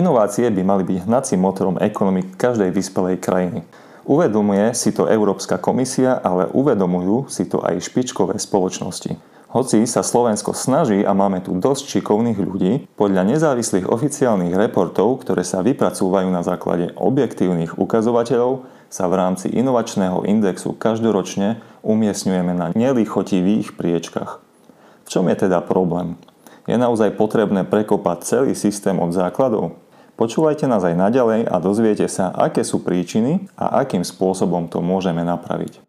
Inovácie by mali byť hnacím motorom ekonomik každej vyspelej krajiny. Uvedomuje si to Európska komisia, ale uvedomujú si to aj špičkové spoločnosti. Hoci sa Slovensko snaží a máme tu dosť šikovných ľudí, podľa nezávislých oficiálnych reportov, ktoré sa vypracúvajú na základe objektívnych ukazovateľov, sa v rámci inovačného indexu každoročne umiestňujeme na nelichotivých priečkach. V čom je teda problém? Je naozaj potrebné prekopať celý systém od základov? Počúvajte nás aj naďalej a dozviete sa, aké sú príčiny a akým spôsobom to môžeme napraviť.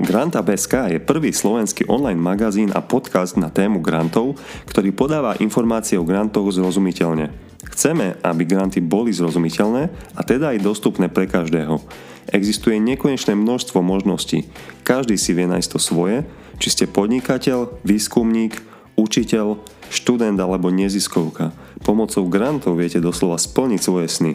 Granta.sk je prvý slovenský online magazín a podcast na tému grantov, ktorý podáva informácie o grantoch zrozumiteľne. Chceme, aby granty boli zrozumiteľné a teda aj dostupné pre každého. Existuje nekonečné množstvo možností. Každý si vie nájsť to svoje, či ste podnikateľ, výskumník, učiteľ, študent alebo neziskovka. Pomocou grantov viete doslova splniť svoje sny.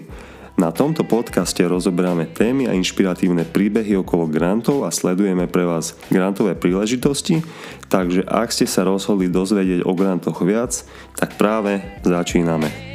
Na tomto podcaste rozoberáme témy a inšpiratívne príbehy okolo grantov a sledujeme pre vás grantové príležitosti, takže ak ste sa rozhodli dozvedieť o grantoch viac, tak práve začíname.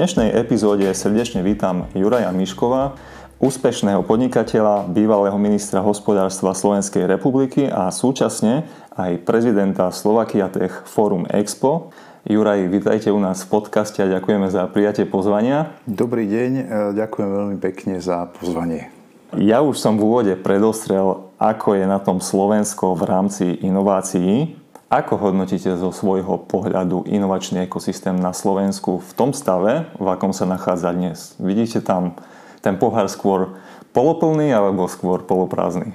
Dnešnej epizóde srdečne vítam Juraja Miškova, úspešného podnikateľa, bývalého ministra hospodárstva Slovenskej republiky a súčasne aj prezidenta Slovakia Tech Forum Expo. Juraj, vítajte u nás v podcaste a ďakujeme za prijatie pozvania. Dobrý deň, e, ďakujem veľmi pekne za pozvanie. Ja už som v úvode predostrel, ako je na tom Slovensko v rámci inovácií. Ako hodnotíte zo svojho pohľadu inovačný ekosystém na Slovensku v tom stave, v akom sa nachádza dnes? Vidíte tam ten pohár skôr poloplný alebo skôr poloprázdny?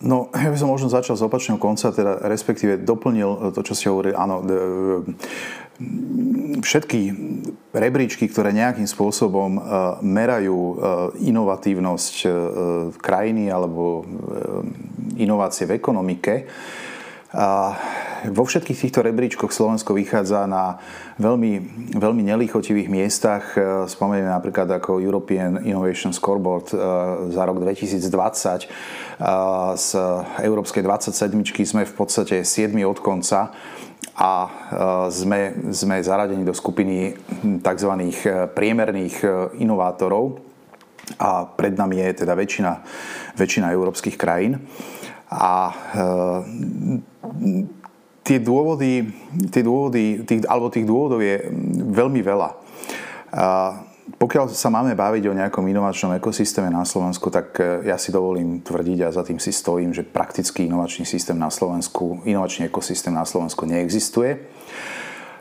No, ja by som možno začal z opačného konca, teda respektíve doplnil to, čo ste hovorili. Áno, všetky rebríčky, ktoré nejakým spôsobom e, merajú e, inovatívnosť e, krajiny alebo inovácie v ekonomike, vo všetkých týchto rebríčkoch Slovensko vychádza na veľmi, veľmi nelichotivých miestach. E, Spomenieme napríklad ako European Innovation Scoreboard e, za rok 2020. E, z Európskej 27 sme v podstate 7 od konca a sme, sme zaradení do skupiny tzv. priemerných inovátorov a pred nami je teda väčšina, väčšina európskych krajín. A tie dôvody, tie dôvody tých, alebo tých dôvodov je veľmi veľa. A pokiaľ sa máme baviť o nejakom inovačnom ekosystéme na Slovensku, tak e, ja si dovolím tvrdiť a za tým si stojím, že prakticky inovačný systém na Slovensku, inovačný ekosystém na Slovensku neexistuje.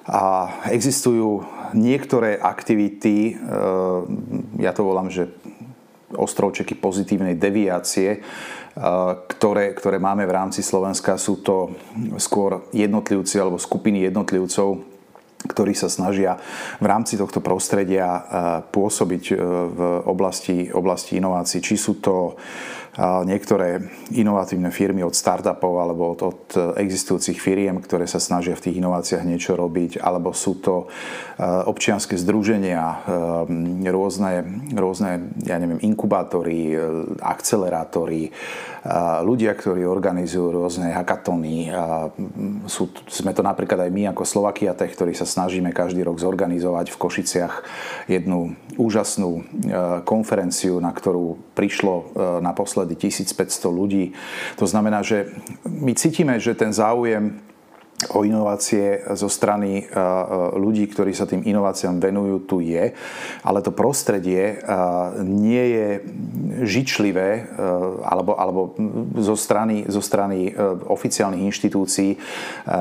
A existujú niektoré aktivity, e, ja to volám, že ostrovčeky pozitívnej deviácie, ktoré, ktoré máme v rámci Slovenska. Sú to skôr jednotlivci alebo skupiny jednotlivcov, ktorí sa snažia v rámci tohto prostredia pôsobiť e, v oblasti, oblasti inovácií. Či sú to niektoré inovatívne firmy od startupov alebo od, od existujúcich firiem, ktoré sa snažia v tých inováciách niečo robiť, alebo sú to občianske združenia, rôzne, rôzne ja neviem, inkubátory, akcelerátory, ľudia, ktorí organizujú rôzne hackathony. Sú, sme to napríklad aj my ako Slovakia Tech, ktorí sa snažíme každý rok zorganizovať v Košiciach jednu úžasnú konferenciu, na ktorú prišlo naposledy 1500 ľudí. To znamená, že my cítime, že ten záujem o inovácie zo strany e, e, ľudí, ktorí sa tým inováciám venujú, tu je, ale to prostredie e, nie je žičlivé alebo, alebo zo strany, zo strany oficiálnych inštitúcií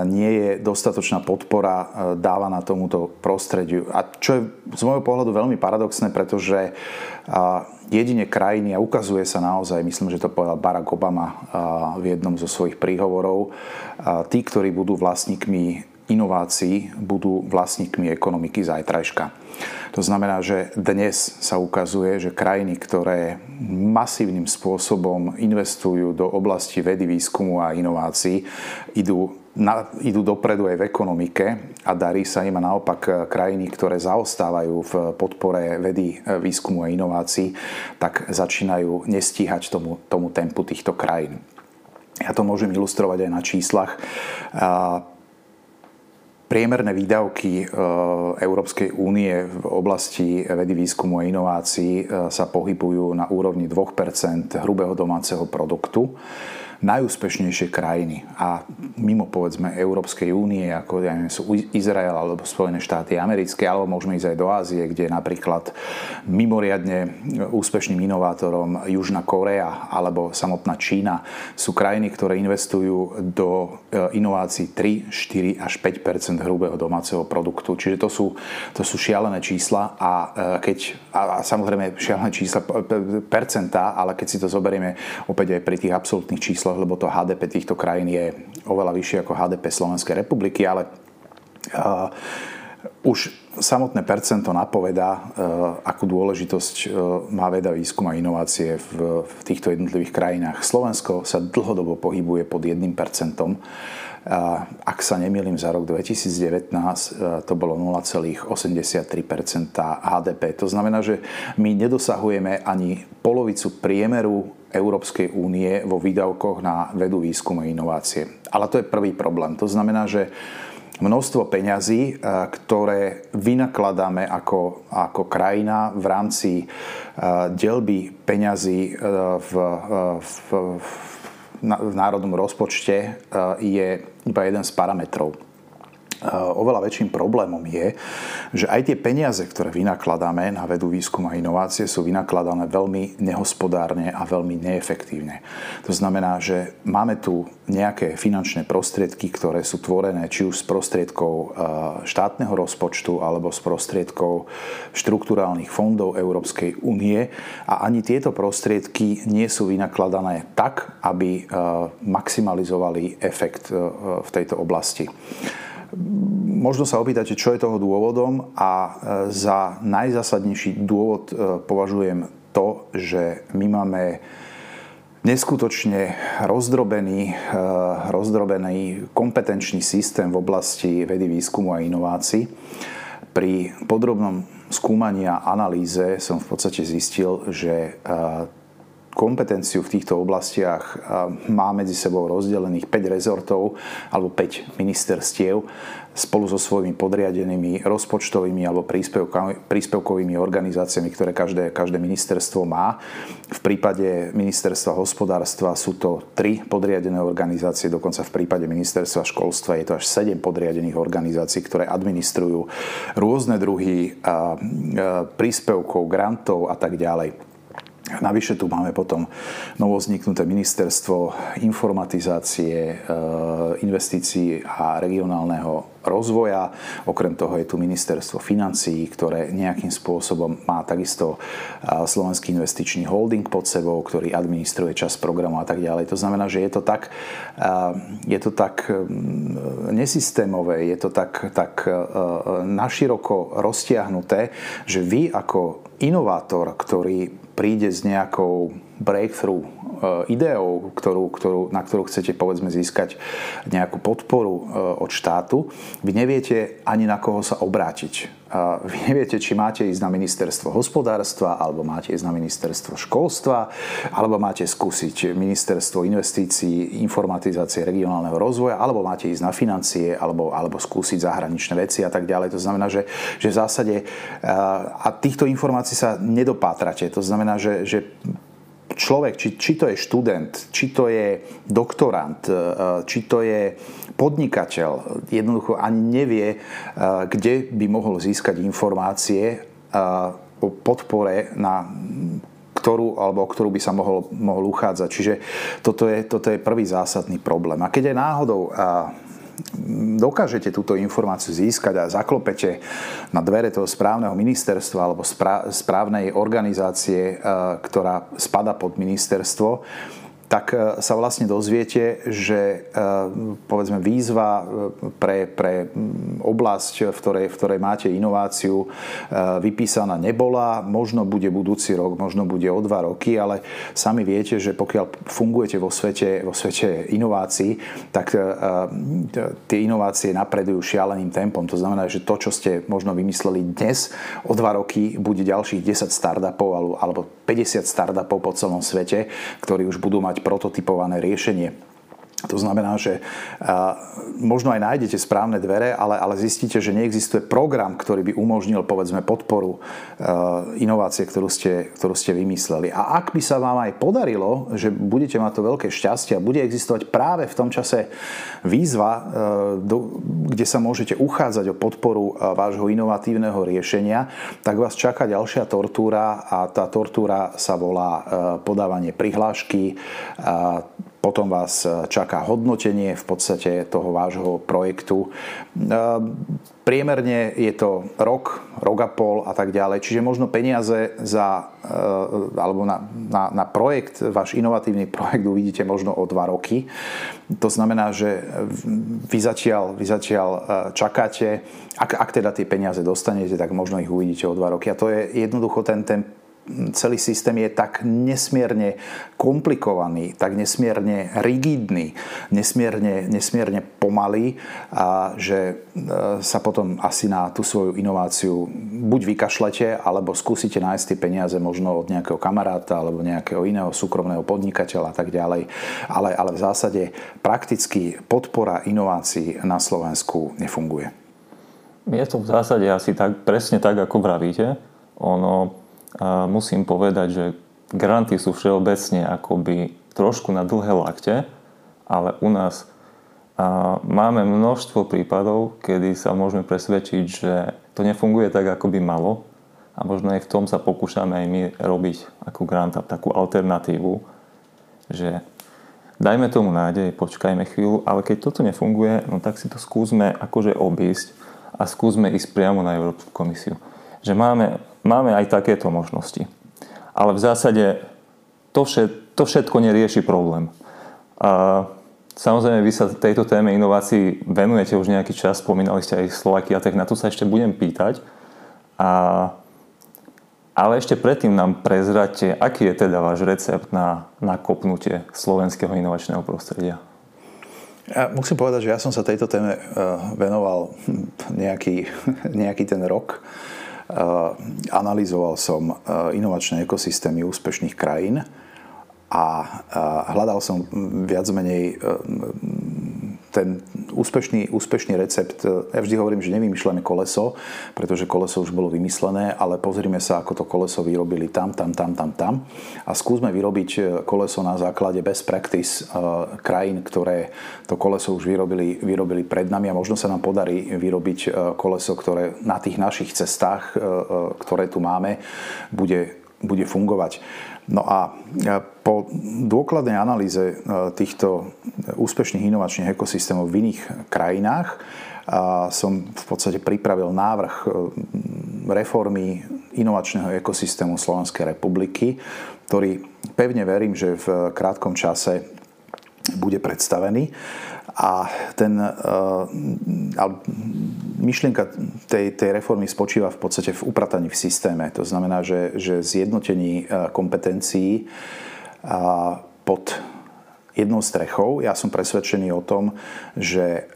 nie je dostatočná podpora dávaná tomuto prostrediu. A čo je z môjho pohľadu veľmi paradoxné, pretože jedine krajiny, a ukazuje sa naozaj, myslím, že to povedal Barack Obama v jednom zo svojich príhovorov, tí, ktorí budú vlastníkmi inovácií budú vlastníkmi ekonomiky zajtrajška. To znamená, že dnes sa ukazuje, že krajiny, ktoré masívnym spôsobom investujú do oblasti vedy, výskumu a inovácií, idú na, idú dopredu aj v ekonomike a darí sa im a naopak krajiny, ktoré zaostávajú v podpore vedy, výskumu a inovácií, tak začínajú nestíhať tomu, tomu tempu týchto krajín. Ja to môžem ilustrovať aj na číslach. Priemerné výdavky e, Európskej únie v oblasti vedy, výskumu a inovácií e, sa pohybujú na úrovni 2% hrubého domáceho produktu najúspešnejšie krajiny a mimo povedzme Európskej únie, ako ja neviem, sú Izrael alebo Spojené štáty americké, alebo môžeme ísť aj do Ázie, kde napríklad mimoriadne úspešným inovátorom Južná Korea alebo samotná Čína sú krajiny, ktoré investujú do e, inovácií 3, 4 až 5% hrubého domáceho produktu. Čiže to sú, to sú šialené čísla a e, keď, a samozrejme šialené čísla percentá, ale keď si to zoberieme opäť aj pri tých absolútnych číslach, čísloch, lebo to HDP týchto krajín je oveľa vyššie ako HDP Slovenskej republiky, ale uh, už samotné percento napovedá, uh, akú dôležitosť uh, má veda, výskum a inovácie v, v týchto jednotlivých krajinách. Slovensko sa dlhodobo pohybuje pod 1%. Ak sa nemýlim, za rok 2019 to bolo 0,83% HDP. To znamená, že my nedosahujeme ani polovicu priemeru Európskej únie vo výdavkoch na vedu, výskum a inovácie. Ale to je prvý problém. To znamená, že množstvo peňazí, ktoré vynakladáme ako, ako krajina v rámci delby peňazí v, v, v v národnom rozpočte je iba jeden z parametrov. Oveľa väčším problémom je, že aj tie peniaze, ktoré vynakladáme na vedu, výskum a inovácie, sú vynakladané veľmi nehospodárne a veľmi neefektívne. To znamená, že máme tu nejaké finančné prostriedky, ktoré sú tvorené či už z prostriedkov e, štátneho rozpočtu alebo z prostriedkov štruktúrálnych fondov Európskej únie a ani tieto prostriedky nie sú vynakladané tak, aby e, maximalizovali efekt e, v tejto oblasti. Možno sa opýtate, čo je toho dôvodom a e, za najzásadnejší dôvod e, považujem to, že my máme neskutočne rozdrobený, e, rozdrobený kompetenčný systém v oblasti vedy, výskumu a inovácií. Pri podrobnom skúmaní a analýze som v podstate zistil, že kompetenciu v týchto oblastiach má medzi sebou rozdelených 5 rezortov alebo 5 ministerstiev spolu so svojimi podriadenými rozpočtovými alebo príspevkovými organizáciami, ktoré každé, každé ministerstvo má. V prípade ministerstva hospodárstva sú to tri podriadené organizácie, dokonca v prípade ministerstva školstva je to až 7 podriadených organizácií, ktoré administrujú rôzne druhy príspevkov, grantov a tak ďalej. Navyše tu máme potom novozniknuté ministerstvo informatizácie, e, investícií a regionálneho rozvoja. Okrem toho je tu ministerstvo financií, ktoré nejakým spôsobom má takisto Slovenský investičný holding pod sebou, ktorý administruje čas programu a tak ďalej. To znamená, že je to tak, je to tak nesystémové, je to tak, tak naširoko roztiahnuté, že vy ako inovátor, ktorý príde s nejakou breakthrough eh, ideou, ktorú, ktorú, na ktorú chcete povedzme získať nejakú podporu eh, od štátu, vy neviete ani na koho sa obrátiť. Vy neviete, či máte ísť na ministerstvo hospodárstva, alebo máte ísť na ministerstvo školstva, alebo máte skúsiť ministerstvo investícií, informatizácie regionálneho rozvoja, alebo máte ísť na financie, alebo, alebo skúsiť zahraničné veci a tak ďalej. To znamená, že, že v zásade a týchto informácií sa nedopátrate. To znamená, že, že človek, či, či to je študent, či to je doktorant, e, či to je podnikateľ, jednoducho ani nevie, e, kde by mohol získať informácie e, o podpore na ktorú, alebo o ktorú by sa mohol, mohol uchádzať. Čiže toto je, toto je prvý zásadný problém. A keď aj náhodou dokážete túto informáciu získať a zaklopete na dvere toho správneho ministerstva alebo správnej organizácie, e, ktorá spada pod ministerstvo, tak e, sa vlastne dozviete, že e, povedzme výzva e, pre, pre oblasť, v ktorej, v ktorej máte inováciu, vypísaná nebola, možno bude budúci rok, možno bude o dva roky, ale sami viete, že pokiaľ fungujete vo svete, vo svete inovácií, tak tie inovácie napredujú šialeným tempom. To znamená, že to, čo ste možno vymysleli dnes, o dva roky bude ďalších 10 startupov alebo 50 startupov po celom svete, ktorí už budú mať prototypované riešenie. To znamená, že možno aj nájdete správne dvere, ale, ale zistíte, že neexistuje program, ktorý by umožnil povedzme podporu inovácie, ktorú ste, ktorú ste vymysleli. A ak by sa vám aj podarilo, že budete mať to veľké šťastie a bude existovať práve v tom čase výzva, kde sa môžete uchádzať o podporu vášho inovatívneho riešenia, tak vás čaká ďalšia tortúra a tá tortúra sa volá podávanie prihlášky potom vás čaká hodnotenie v podstate toho vášho projektu. Priemerne je to rok, rok a pol a tak ďalej. Čiže možno peniaze za, e, alebo na, na, na projekt, váš inovatívny projekt uvidíte možno o dva roky. To znamená, že vy zatiaľ, vy zatiaľ čakáte, ak, ak teda tie peniaze dostanete, tak možno ich uvidíte o dva roky. A to je jednoducho ten, ten celý systém je tak nesmierne komplikovaný, tak nesmierne rigidný, nesmierne, nesmierne pomalý, a že e, sa potom asi na tú svoju inováciu buď vykašlete, alebo skúsite nájsť tie peniaze možno od nejakého kamaráta alebo nejakého iného súkromného podnikateľa a tak ďalej. Ale, ale v zásade prakticky podpora inovácií na Slovensku nefunguje. Je to v zásade asi tak, presne tak, ako vravíte. Ono, a musím povedať, že granty sú všeobecne akoby trošku na dlhé lakte, ale u nás a máme množstvo prípadov, kedy sa môžeme presvedčiť, že to nefunguje tak, ako by malo a možno aj v tom sa pokúšame aj my robiť ako granta takú alternatívu, že dajme tomu nádej, počkajme chvíľu, ale keď toto nefunguje, no tak si to skúsme akože obísť a skúsme ísť priamo na Európsku komisiu. Že máme Máme aj takéto možnosti. Ale v zásade to, všet, to všetko nerieši problém. A samozrejme, vy sa tejto téme inovácií venujete už nejaký čas, spomínali ste aj Slovakia, tak na to sa ešte budem pýtať. A, ale ešte predtým nám prezrate, aký je teda váš recept na nakopnutie slovenského inovačného prostredia. Ja musím povedať, že ja som sa tejto téme eh, venoval nejaký, nejaký ten rok. Eh, analyzoval som eh, inovačné ekosystémy úspešných krajín a hľadal som viac menej eh, ten úspešný, úspešný recept, ja vždy hovorím, že nevymýšľame koleso, pretože koleso už bolo vymyslené, ale pozrime sa, ako to koleso vyrobili tam, tam, tam, tam, tam a skúsme vyrobiť koleso na základe best practice krajín, ktoré to koleso už vyrobili, vyrobili pred nami a možno sa nám podarí vyrobiť koleso, ktoré na tých našich cestách, ktoré tu máme, bude, bude fungovať. No a po dôkladnej analýze e, týchto úspešných inovačných ekosystémov v iných krajinách som v podstate pripravil návrh e, reformy inovačného ekosystému Slovenskej republiky, ktorý pevne verím, že v krátkom čase bude predstavený. A ten, uh, myšlienka tej, tej reformy spočíva v podstate v uprataní v systéme. To znamená, že, že zjednotení uh, kompetencií uh, pod jednou strechou. Ja som presvedčený o tom, že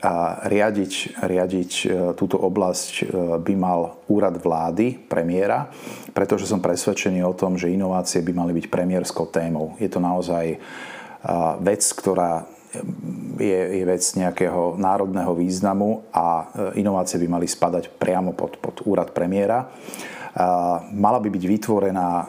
riadiť, riadiť túto oblasť by mal úrad vlády, premiéra, pretože som presvedčený o tom, že inovácie by mali byť premiérskou témou. Je to naozaj vec, ktorá je, je vec nejakého národného významu a e, inovácie by mali spadať priamo pod, pod úrad premiéra. Mala by byť vytvorená e,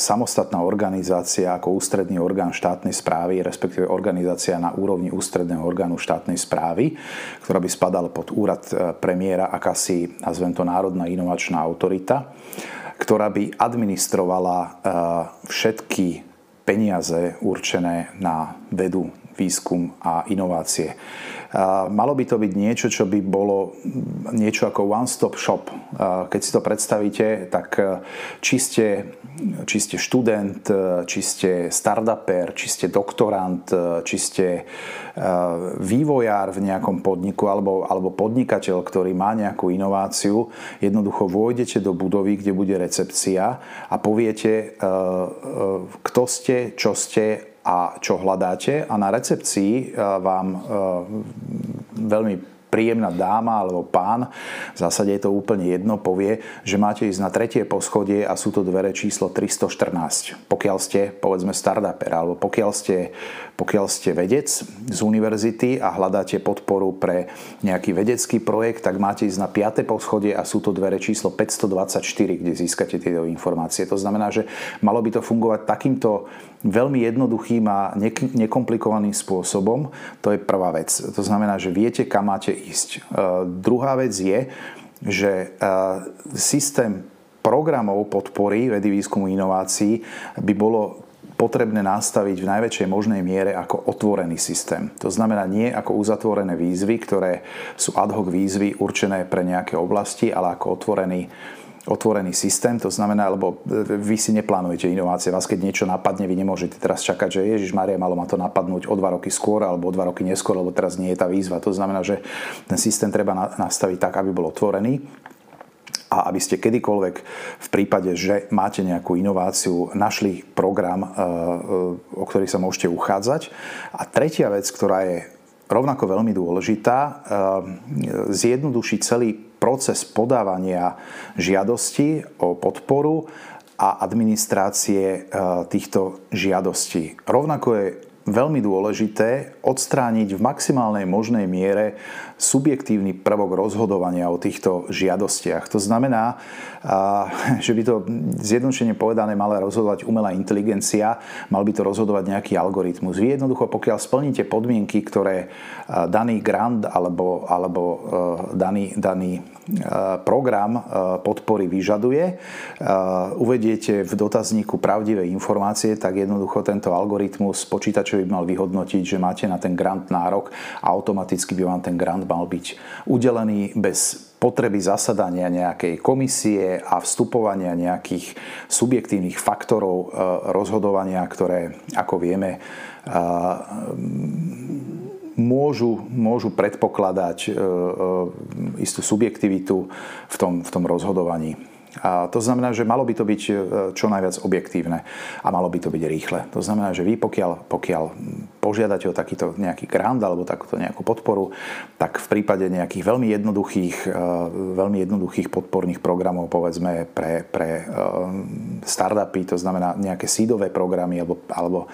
samostatná organizácia ako ústredný orgán štátnej správy, respektíve organizácia na úrovni ústredného orgánu štátnej správy, ktorá by spadala pod úrad e, premiéra, akási, nazvem to, národná inovačná autorita, ktorá by administrovala všetky peniaze určené na vedu, výskum a inovácie. Malo by to byť niečo, čo by bolo niečo ako one-stop shop. Keď si to predstavíte, tak či ste, či ste študent, či ste startuper, či ste doktorant, či ste vývojár v nejakom podniku alebo, alebo podnikateľ, ktorý má nejakú inováciu, jednoducho vôjdete do budovy, kde bude recepcia a poviete, kto ste, čo ste a čo hľadáte a na recepcii e, vám e, veľmi príjemná dáma alebo pán, v zásade je to úplne jedno, povie, že máte ísť na tretie poschodie a sú to dvere číslo 314. Pokiaľ ste, povedzme, startuper, alebo pokiaľ ste, pokiaľ ste vedec z univerzity a hľadáte podporu pre nejaký vedecký projekt, tak máte ísť na 5. poschodie a sú to dvere číslo 524, kde získate tieto informácie. To znamená, že malo by to fungovať takýmto veľmi jednoduchým a nekomplikovaným spôsobom. To je prvá vec. To znamená, že viete, kam máte ísť. E, druhá vec je, že e, systém programov podpory vedy, výskumu, inovácií by bolo potrebné nastaviť v najväčšej možnej miere ako otvorený systém. To znamená nie ako uzatvorené výzvy, ktoré sú ad hoc výzvy určené pre nejaké oblasti, ale ako otvorený otvorený systém, to znamená, lebo vy si neplánujete inovácie, vás keď niečo napadne, vy nemôžete teraz čakať, že Ježiš Maria malo ma to napadnúť o dva roky skôr alebo o dva roky neskôr, lebo teraz nie je tá výzva. To znamená, že ten systém treba nastaviť tak, aby bol otvorený a aby ste kedykoľvek v prípade, že máte nejakú inováciu, našli program, e, e, o ktorý sa môžete uchádzať. A tretia vec, ktorá je rovnako veľmi dôležitá, e, zjednodušiť celý proces podávania žiadosti o podporu a administrácie týchto žiadostí. Rovnako je veľmi dôležité odstrániť v maximálnej možnej miere subjektívny prvok rozhodovania o týchto žiadostiach. To znamená, že by to zjednodušene povedané mala rozhodovať umelá inteligencia, mal by to rozhodovať nejaký algoritmus. Vy jednoducho, pokiaľ splníte podmienky, ktoré daný grant alebo, alebo daný, daný program podpory vyžaduje, uvediete v dotazníku pravdivé informácie, tak jednoducho tento algoritmus počítačový mal vyhodnotiť, že máte na ten grant nárok a automaticky by vám ten grant mal byť udelený bez potreby zasadania nejakej komisie a vstupovania nejakých subjektívnych faktorov rozhodovania, ktoré, ako vieme, môžu, môžu predpokladať e, e, istú subjektivitu v tom, v tom rozhodovaní. A to znamená, že malo by to byť e, čo najviac objektívne a malo by to byť rýchle. To znamená, že vy pokiaľ, pokiaľ požiadate o takýto nejaký grant alebo takúto nejakú podporu, tak v prípade nejakých veľmi jednoduchých, e, veľmi jednoduchých podporných programov, povedzme pre, pre e, startupy, to znamená nejaké sídové programy alebo, alebo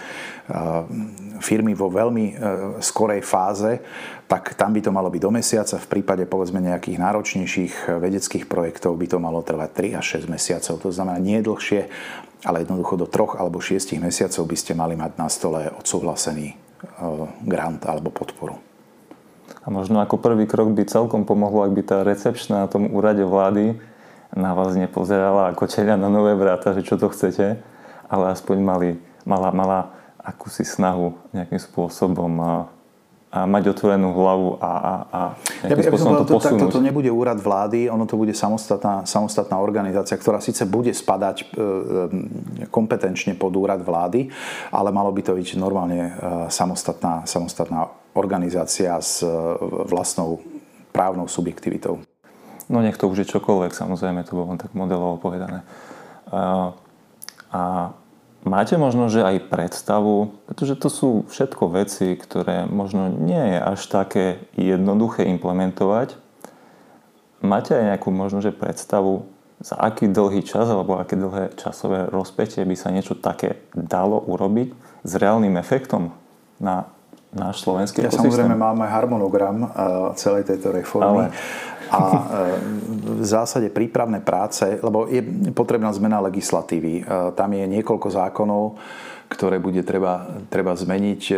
firmy vo veľmi skorej fáze, tak tam by to malo byť do mesiaca. V prípade povedzme nejakých náročnejších vedeckých projektov by to malo trvať 3 až 6 mesiacov. To znamená nie dlhšie, ale jednoducho do 3 alebo 6 mesiacov by ste mali mať na stole odsúhlasený e, grant alebo podporu. A možno ako prvý krok by celkom pomohlo, ak by tá recepčná na tom úrade vlády na vás nepozerala ako čelia na nové vráta, že čo to chcete, ale aspoň mali, mala, mala akúsi snahu nejakým spôsobom a mať otvorenú hlavu a, a, a ja by, ja to, to posunúť. To, to nebude úrad vlády, ono to bude samostatná, samostatná organizácia, ktorá síce bude spadať e, e, kompetenčne pod úrad vlády, ale malo by to byť normálne e, samostatná, samostatná organizácia s vlastnou právnou subjektivitou. No nech to už je čokoľvek, samozrejme, to bolo tak modelovo povedané. A, a Máte možno, že aj predstavu, pretože to sú všetko veci, ktoré možno nie je až také jednoduché implementovať. Máte aj nejakú možno, že predstavu, za aký dlhý čas alebo aké dlhé časové rozpätie by sa niečo také dalo urobiť s reálnym efektom na náš slovenský ja ekosystém? Samozrejme máme harmonogram uh, celej tejto reformy. Ale a e, v zásade prípravné práce, lebo je potrebná zmena legislatívy. E, tam je niekoľko zákonov, ktoré bude treba, treba zmeniť. E,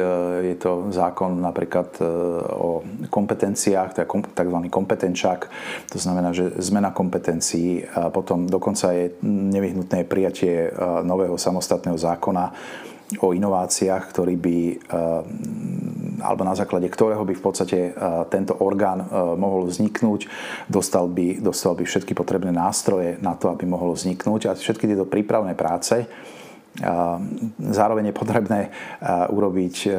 je to zákon napríklad o kompetenciách, je tzv. kompetenčák, to znamená, že zmena kompetencií, a potom dokonca je nevyhnutné prijatie nového samostatného zákona o inováciách, ktorý by alebo na základe ktorého by v podstate tento orgán mohol vzniknúť, dostal by, dostal by všetky potrebné nástroje na to, aby mohol vzniknúť. A všetky tieto prípravné práce Zároveň je potrebné urobiť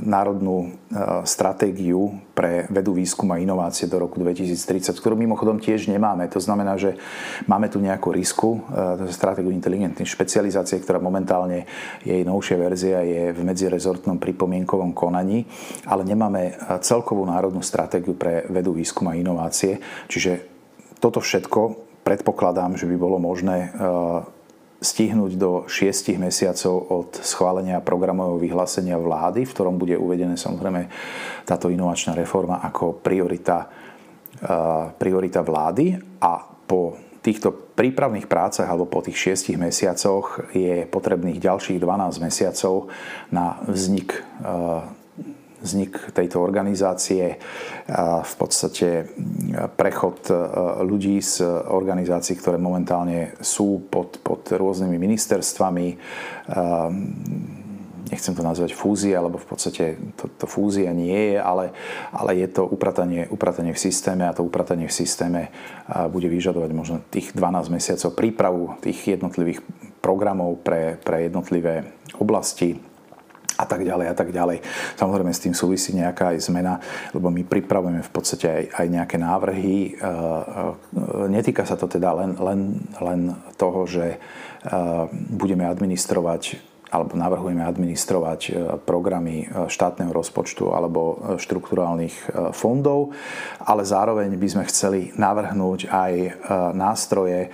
národnú stratégiu pre vedu, výskum a inovácie do roku 2030, ktorú mimochodom tiež nemáme. To znamená, že máme tu nejakú risku, stratégiu inteligentnej špecializácie, ktorá momentálne jej novšia verzia je v medzirezortnom pripomienkovom konaní, ale nemáme celkovú národnú stratégiu pre vedu, výskum a inovácie. Čiže toto všetko predpokladám, že by bolo možné stihnúť do 6 mesiacov od schválenia programového vyhlásenia vlády, v ktorom bude uvedené samozrejme táto inovačná reforma ako priorita, priorita vlády. A po týchto prípravných prácach alebo po tých 6 mesiacoch je potrebných ďalších 12 mesiacov na vznik vznik tejto organizácie, v podstate prechod e, ľudí z organizácií, ktoré momentálne sú pod, pod rôznymi ministerstvami, nechcem to nazvať fúzia, lebo v podstate to, to fúzia nie je, ale, ale je to upratanie, upratanie v systéme a to upratanie v systéme bude vyžadovať možno tých 12 mesiacov prípravu tých jednotlivých programov pre, pre jednotlivé oblasti a tak ďalej a tak ďalej. Samozrejme s tým súvisí nejaká aj zmena, lebo my pripravujeme v podstate aj, aj nejaké návrhy. E, e, netýka sa to teda len, len, len toho, že e, budeme administrovať alebo navrhujeme administrovať programy štátneho rozpočtu alebo štrukturálnych fondov, ale zároveň by sme chceli navrhnúť aj nástroje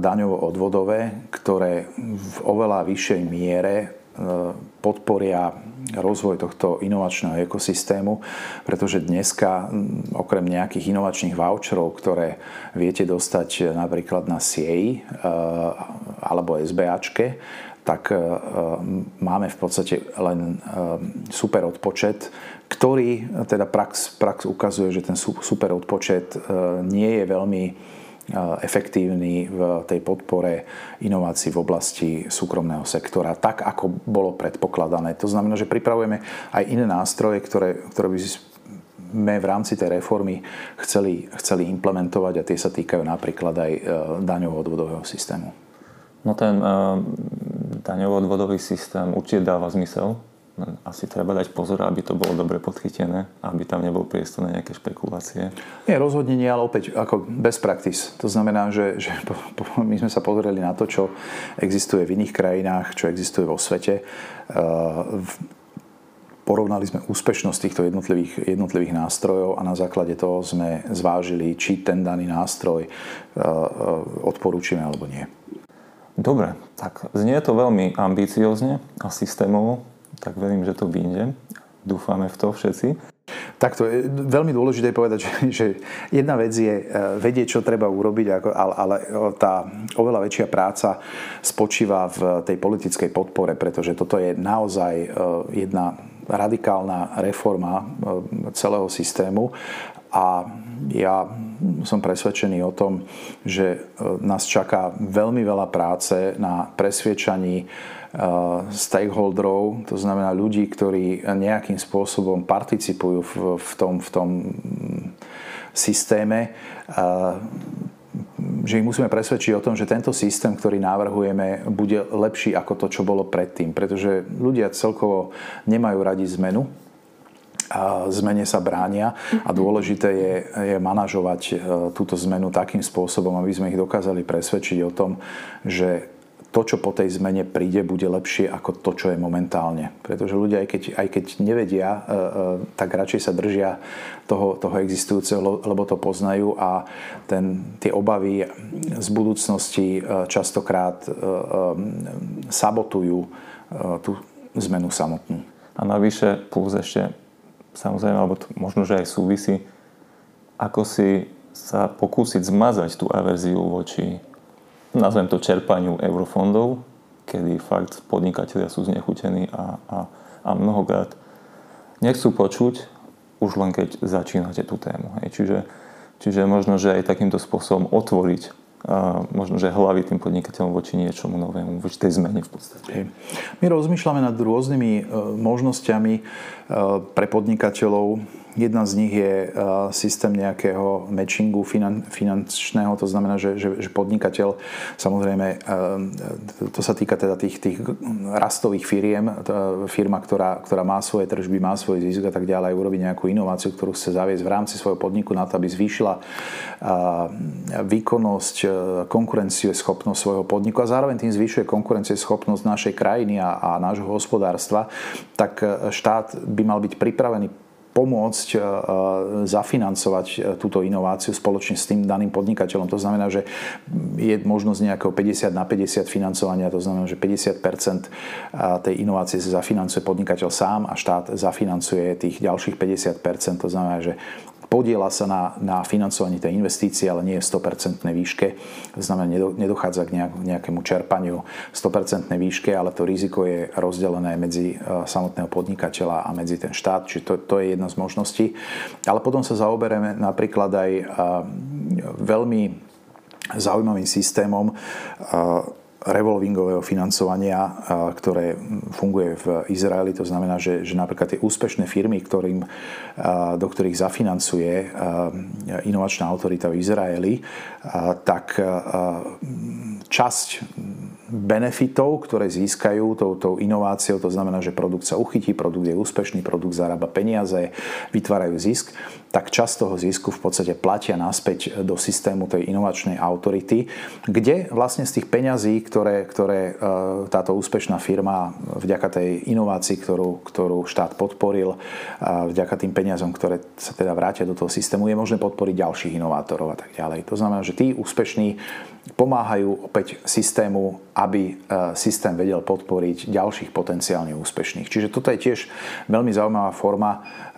daňovo-odvodové, ktoré v oveľa vyššej miere podporia rozvoj tohto inovačného ekosystému, pretože dneska okrem nejakých inovačných voucherov, ktoré viete dostať napríklad na SIEI alebo SBAčke, tak máme v podstate len super odpočet, ktorý teda prax, prax ukazuje, že ten super odpočet nie je veľmi efektívny v tej podpore inovácií v oblasti súkromného sektora, tak ako bolo predpokladané. To znamená, že pripravujeme aj iné nástroje, ktoré, ktoré by sme v rámci tej reformy chceli, chceli implementovať a tie sa týkajú napríklad aj e, daňovo-odvodového systému. No ten uh, daňovo-odvodový systém určite dáva zmysel asi treba dať pozor, aby to bolo dobre podchytené, aby tam nebol priestor na nejaké špekulácie. Nie, rozhodne nie, ale opäť ako best practice. To znamená, že, že po, po, my sme sa pozreli na to, čo existuje v iných krajinách, čo existuje vo svete. Uh, porovnali sme úspešnosť týchto jednotlivých, jednotlivých nástrojov a na základe toho sme zvážili, či ten daný nástroj uh, uh, odporúčime alebo nie. Dobre, tak znie to veľmi ambiciozne a systémovo tak verím, že to vyjde. Dúfame v to všetci. Takto je veľmi dôležité povedať, že, že jedna vec je e, vedieť, čo treba urobiť, ale, ale tá oveľa väčšia práca spočíva v tej politickej podpore, pretože toto je naozaj e, jedna radikálna reforma e, celého systému a ja som presvedčený o tom, že nás čaká veľmi veľa práce na presviečaní stakeholderov, to znamená ľudí, ktorí nejakým spôsobom participujú v, tom, v tom systéme, že ich musíme presvedčiť o tom, že tento systém, ktorý navrhujeme, bude lepší ako to, čo bolo predtým. Pretože ľudia celkovo nemajú radi zmenu, a zmene sa bránia a dôležité je, je manažovať e, túto zmenu takým spôsobom, aby sme ich dokázali presvedčiť o tom, že to, čo po tej zmene príde, bude lepšie ako to, čo je momentálne. Pretože ľudia, aj keď, aj keď nevedia, e, e, tak radšej sa držia toho, toho existujúceho, lebo to poznajú a ten, tie obavy z budúcnosti e, častokrát sabotujú tú zmenu samotnú. A navyše plus ešte, samozrejme, alebo to možno, že aj súvisí, ako si sa pokúsiť zmazať tú averziu voči nazvem to čerpaniu eurofondov, kedy fakt podnikatelia sú znechutení a, a, a mnohokrát nechcú počuť, už len keď začínate tú tému. Hej. Čiže, čiže možno, že aj takýmto spôsobom otvoriť a možno, že hlavy tým podnikateľom voči niečomu novému, voči tej zmene v podstate. My rozmýšľame nad rôznymi e, možnosťami e, pre podnikateľov Jedna z nich je eh, systém nejakého matchingu finančného, to znamená, že, že, že podnikateľ, samozrejme, eh, to sa týka teda tých, tých rastových firiem, firma, ktorá, ktorá má svoje tržby, má svoj zisk a tak ďalej, urobí nejakú inováciu, ktorú chce zaviesť v rámci svojho podniku na to, aby zvýšila eh, výkonnosť, schopnosť svojho podniku a zároveň tým zvyšuje schopnosť našej krajiny a, a nášho hospodárstva, tak štát by mal byť pripravený pomôcť e, e, zafinancovať e, túto inováciu spoločne s tým daným podnikateľom. To znamená, že je možnosť nejakého 50 na 50 financovania, to znamená, že 50% tej inovácie sa zafinancuje podnikateľ sám a štát zafinancuje tých ďalších 50% To znamená, že podiela sa na, na financovaní tej investície, ale nie je v 100% výške. Znamená, nedochádza k nejakému čerpaniu v 100% výške, ale to riziko je rozdelené medzi e, samotného podnikateľa a medzi ten štát, čiže to, to je jedna z možností. Ale potom sa zaoberieme napríklad aj e, veľmi zaujímavým systémom e, revolvingového financovania, ktoré funguje v Izraeli. To znamená, že, že napríklad tie úspešné firmy, ktorým, do ktorých zafinancuje inovačná autorita v Izraeli, tak časť benefitov, ktoré získajú touto inováciou, to znamená, že produkt sa uchytí, produkt je úspešný, produkt zarába peniaze, vytvárajú zisk, tak časť toho zisku v podstate platia naspäť do systému tej inovačnej autority, kde vlastne z tých peňazí, ktoré, ktoré e, táto úspešná firma vďaka tej inovácii, ktorú, ktorú štát podporil, vďaka tým peniazom, ktoré sa teda vrátia do toho systému, je možné podporiť ďalších inovátorov a tak ďalej. To znamená, že tí úspešní pomáhajú opäť systému, aby e, systém vedel podporiť ďalších potenciálne úspešných. Čiže toto je tiež veľmi zaujímavá forma e,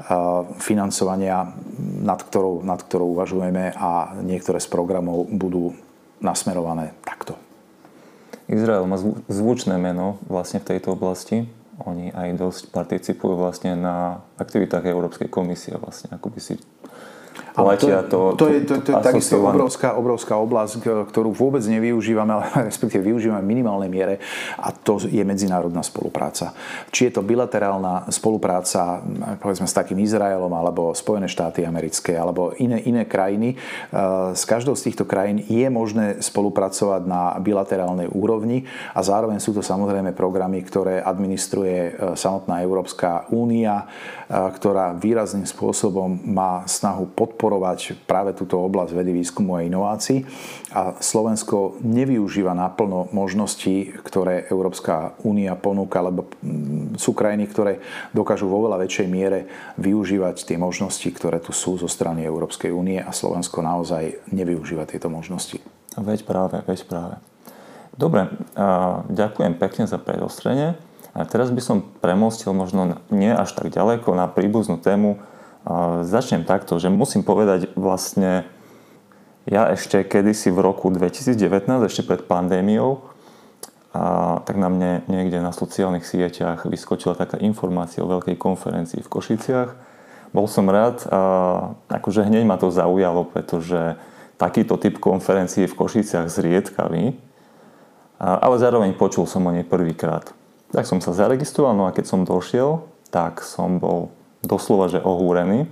financovania, nad ktorou, nad ktorou uvažujeme a niektoré z programov budú nasmerované takto. Izrael má zvučné meno vlastne v tejto oblasti. Oni aj dosť participujú vlastne na aktivitách Európskej komisie, vlastne ako by si platia to, to, to, je, to, to je takisto obrovská, obrovská oblasť, ktorú vôbec nevyužívame, ale respektíve využívame v minimálnej miere a to je medzinárodná spolupráca. Či je to bilaterálna spolupráca povedzme s takým Izraelom alebo Spojené štáty americké alebo iné, iné krajiny, s každou z týchto krajín je možné spolupracovať na bilaterálnej úrovni a zároveň sú to samozrejme programy, ktoré administruje e, samotná Európska únia, e, ktorá výrazným spôsobom má snahu podporovať podporovať práve túto oblasť vedy, výskumu a inovácií. A Slovensko nevyužíva naplno možnosti, ktoré Európska únia ponúka, lebo mm, sú krajiny, ktoré dokážu vo veľa väčšej miere využívať tie možnosti, ktoré tu sú zo strany Európskej únie a Slovensko naozaj nevyužíva tieto možnosti. Veď práve, veď práve. Dobre, ďakujem pekne za predostrenie. A teraz by som premostil možno nie až tak ďaleko na príbuznú tému Začnem takto, že musím povedať vlastne, ja ešte kedysi v roku 2019, ešte pred pandémiou, a tak na mne niekde na sociálnych sieťach vyskočila taká informácia o veľkej konferencii v Košiciach. Bol som rád a akože hneď ma to zaujalo, pretože takýto typ konferencií je v Košiciach zriedkavý, ale zároveň počul som o nej prvýkrát. Tak som sa zaregistroval, no a keď som došiel, tak som bol doslova, že ohúrený.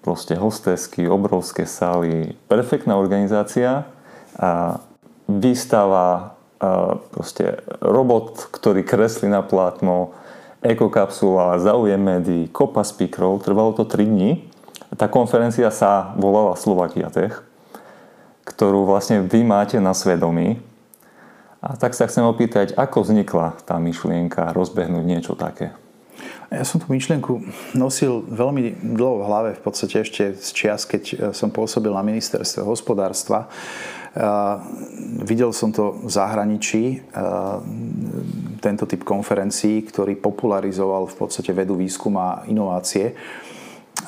Proste hostesky, obrovské sály, perfektná organizácia a výstava, proste robot, ktorý kreslí na plátno, ekokapsula, zaujem médií, kopa speakerov, trvalo to 3 dní. Tá konferencia sa volala Slovakia Tech, ktorú vlastne vy máte na svedomí. A tak sa chcem opýtať, ako vznikla tá myšlienka rozbehnúť niečo také? Ja som tú myšlienku nosil veľmi dlho v hlave, v podstate ešte z čias, keď e, som pôsobil na ministerstve hospodárstva. Uh, videl som to v zahraničí, uh, tento typ konferencií, ktorý popularizoval v podstate vedu, výskum a inovácie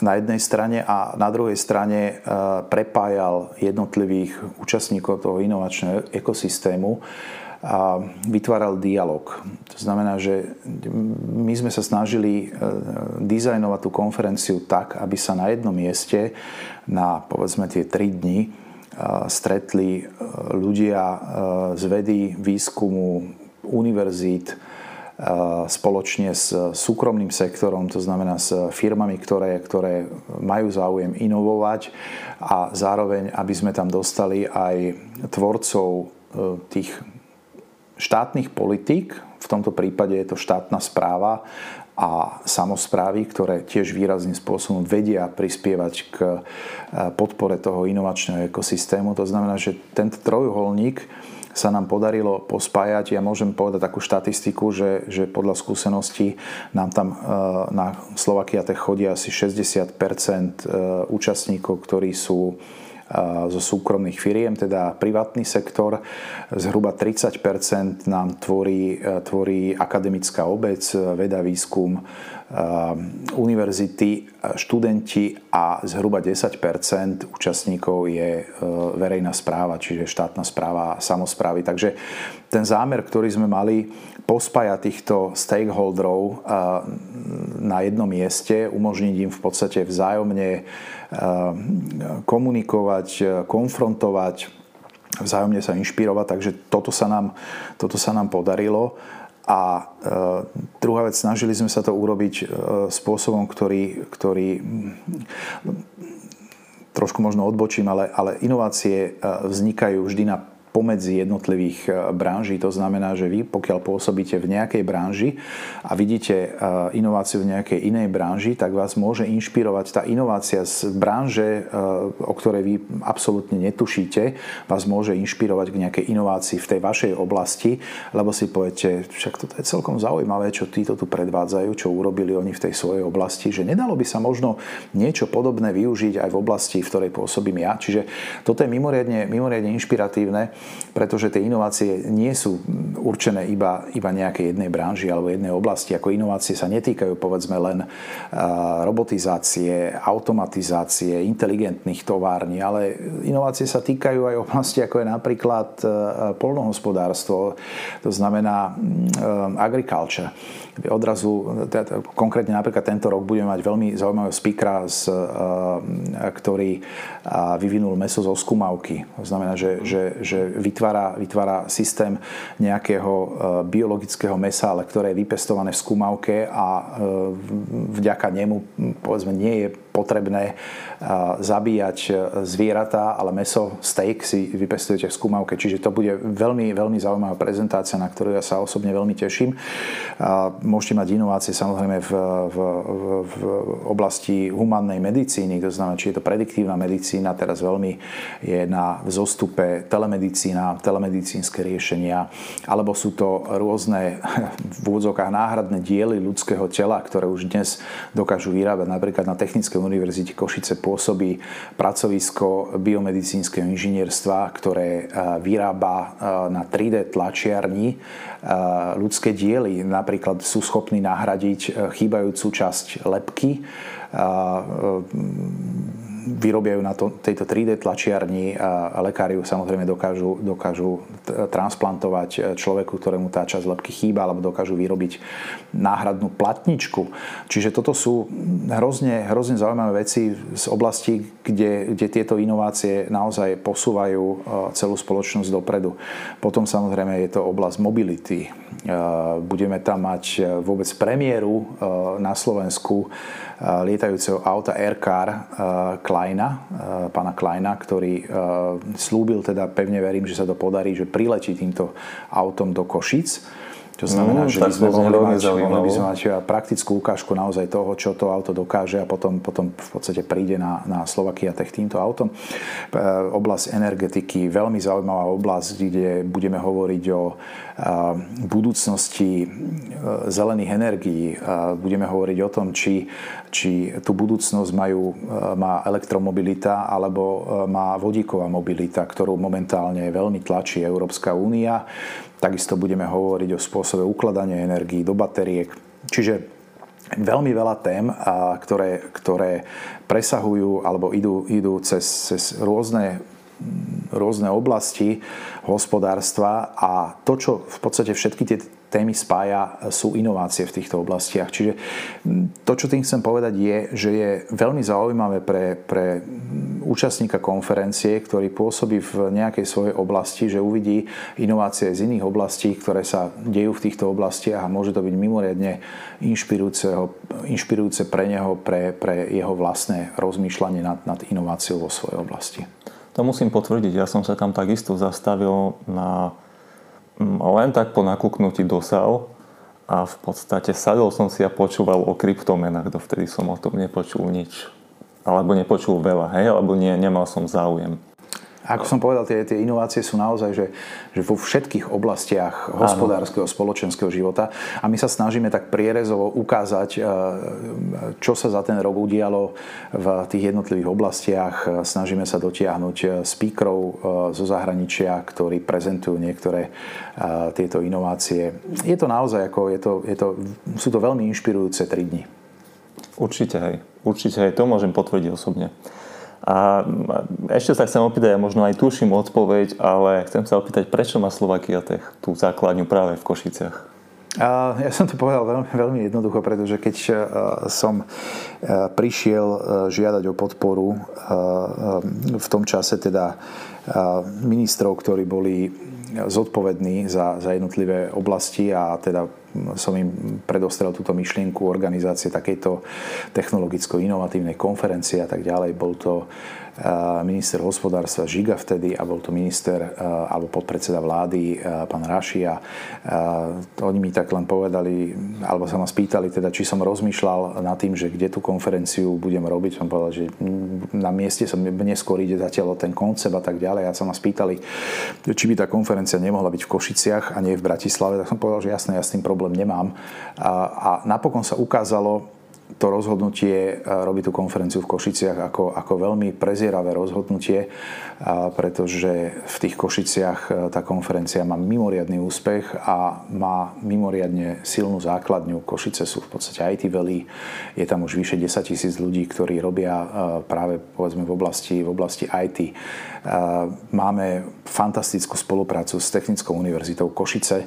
na jednej strane a na druhej strane prepájal jednotlivých účastníkov toho inovačného ekosystému a vytváral dialog. To znamená, že my sme sa snažili e, dizajnovať tú konferenciu tak, aby sa na jednom mieste na povedzme tie 3 dni stretli ľudia z vedy, výskumu, univerzít, spoločne s súkromným sektorom, to znamená s firmami, ktoré, ktoré majú záujem inovovať a zároveň, aby sme tam dostali aj tvorcov e, tých štátnych politík, v tomto prípade je to štátna správa a samozprávy, ktoré tiež výrazným spôsobom vedia prispievať k e, podpore toho inovačného ekosystému. To znamená, že tento trojuholník sa nám podarilo pospájať. Ja môžem povedať takú štatistiku, že, že podľa skúseností nám tam e, na Slovakia chodí asi 60 e, účastníkov, ktorí sú zo súkromných firiem, teda privátny sektor. Zhruba 30% nám tvorí, tvorí akademická obec, veda, výskum, univerzity, študenti a zhruba 10% účastníkov je verejná správa, čiže štátna správa a samozprávy. Takže ten zámer, ktorý sme mali pospájať týchto stakeholderov na jednom mieste, umožniť im v podstate vzájomne komunikovať, konfrontovať, vzájomne sa inšpirovať, takže toto sa nám, toto sa nám podarilo. A e, druhá vec, snažili sme sa to urobiť e, spôsobom, ktorý, ktorý trošku možno odbočím, ale, ale inovácie e, vznikajú vždy na pomedzi jednotlivých e, branží. To znamená, že vy, pokiaľ pôsobíte v nejakej branži a vidíte e, inováciu v nejakej inej branži, tak vás môže inšpirovať tá inovácia z branže, e, o ktorej vy absolútne netušíte, vás môže inšpirovať k nejakej inovácii v tej vašej oblasti, lebo si poviete, však toto je celkom zaujímavé, čo títo tu predvádzajú, čo urobili oni v tej svojej oblasti, že nedalo by sa možno niečo podobné využiť aj v oblasti, v ktorej pôsobím ja. Čiže toto je mimoriadne, mimoriadne inšpiratívne pretože tie inovácie nie sú určené iba, iba nejakej jednej branži alebo jednej oblasti. Ako inovácie sa netýkajú povedzme len robotizácie, automatizácie, inteligentných tovární, ale inovácie sa týkajú aj oblasti ako je napríklad polnohospodárstvo, to znamená agriculture odrazu, konkrétne napríklad tento rok budeme mať veľmi zaujímavého speakera, z, ktorý vyvinul meso zo skumavky. To znamená, že, že, že vytvára, vytvára systém nejakého biologického mesa, ale ktoré je vypestované v skúmavke a vďaka nemu povedzme nie je potrebné zabíjať zvieratá, ale meso, steak si vypestujete v skúmavke. Čiže to bude veľmi, veľmi zaujímavá prezentácia, na ktorú ja sa osobne veľmi teším. Môžete mať inovácie samozrejme v, v, v oblasti humannej medicíny, to znamená, či je to prediktívna medicína, teraz veľmi je na vzostupe telemedicína, telemedicínske riešenia, alebo sú to rôzne v úvodzokách náhradné diely ľudského tela, ktoré už dnes dokážu vyrábať napríklad na technické univerzite Košice pôsobí pracovisko biomedicínskeho inžinierstva, ktoré e, vyrába e, na 3D tlačiarni e, ľudské diely. Napríklad sú schopní nahradiť chýbajúcu časť lepky vyrobia na to, tejto 3D tlačiarni a lekári samozrejme dokážu, dokážu transplantovať e, človeku, ktorému tá časť lepky chýba, alebo dokážu vyrobiť náhradnú platničku. Čiže toto sú hrozne, hrozne zaujímavé veci z oblasti, kde, kde tieto inovácie naozaj posúvajú e, celú spoločnosť dopredu. Potom samozrejme je to oblasť mobility. E, budeme tam mať vôbec premiéru na Slovensku lietajúceho auta Aircar Kleina, pána Kleina, ktorý slúbil, teda pevne verím, že sa to podarí, že priletí týmto autom do Košic to znamená, mm, že by sme mohli mať, mohli by sme mať praktickú ukážku naozaj toho, čo to auto dokáže a potom, potom v podstate príde na, na Slovakia Tech týmto autom. E, oblasť energetiky, veľmi zaujímavá oblasť, kde budeme hovoriť o e, budúcnosti e, zelených energií. Budeme hovoriť o tom, či, či tú budúcnosť majú, má elektromobilita alebo má vodíková mobilita, ktorú momentálne veľmi tlačí Európska únia. Takisto budeme hovoriť o spôsobe ukladania energií do batériek. Čiže veľmi veľa tém, ktoré, ktoré presahujú alebo idú, idú cez, cez rôzne rôzne oblasti hospodárstva a to, čo v podstate všetky tie témy spája, sú inovácie v týchto oblastiach. Čiže to, čo tým chcem povedať, je, že je veľmi zaujímavé pre, pre účastníka konferencie, ktorý pôsobí v nejakej svojej oblasti, že uvidí inovácie z iných oblastí, ktoré sa dejú v týchto oblastiach a môže to byť mimoriadne inšpirujúce pre neho, pre, pre jeho vlastné rozmýšľanie nad, nad inováciou vo svojej oblasti. To musím potvrdiť. Ja som sa tam takisto zastavil na Mm, len tak po nakúknutí do sal a v podstate sadol som si a počúval o kryptomenách, dovtedy som o tom nepočul nič. Alebo nepočul veľa, hej, alebo nie, nemal som záujem. Ako som povedal, tie, tie inovácie sú naozaj, že, že vo všetkých oblastiach hospodárskeho, spoločenského života a my sa snažíme tak prierezovo ukázať, e, čo sa za ten rok udialo v tých jednotlivých oblastiach. Snažíme sa dotiahnuť e, speakerov e, zo zahraničia, ktorí prezentujú niektoré tieto inovácie. Je to naozaj, ako je to, je to, sú to veľmi inšpirujúce tri dni. Určite, hej. Určite, hej. To môžem potvrdiť osobne. A ešte sa chcem opýtať, ja možno aj tuším odpoveď, ale chcem sa opýtať, prečo má Slovakia Tech tú základňu práve v Košiciach? Ja som to povedal veľmi, veľmi jednoducho, pretože keď e, som e, prišiel e, žiadať o podporu v tom čase teda ministrov, ktorí boli zodpovední za, za jednotlivé oblasti a teda som im predostrel túto myšlienku organizácie takejto technologicko-inovatívnej konferencie a tak ďalej. Bol to minister hospodárstva Žiga vtedy a bol to minister alebo podpredseda vlády pán Rašia. Oni mi tak len povedali, alebo sa ma spýtali, teda, či som rozmýšľal nad tým, že kde tú konferenciu budem robiť. Som povedal, že na mieste som neskôr ide zatiaľ ten koncept a tak ďalej. A sa ma spýtali, či by tá konferencia nemohla byť v Košiciach a nie v Bratislave. Tak som povedal, že jasné, ja s tým problém nemám. A, a napokon sa ukázalo, to rozhodnutie robiť tú konferenciu v Košiciach ako, ako veľmi prezieravé rozhodnutie, pretože v tých Košiciach tá konferencia má mimoriadný úspech a má mimoriadne silnú základňu. Košice sú v podstate IT Valley, je tam už vyše 10 tisíc ľudí, ktorí robia práve povedzme v oblasti, v oblasti IT. Máme fantastickú spoluprácu s Technickou univerzitou Košice,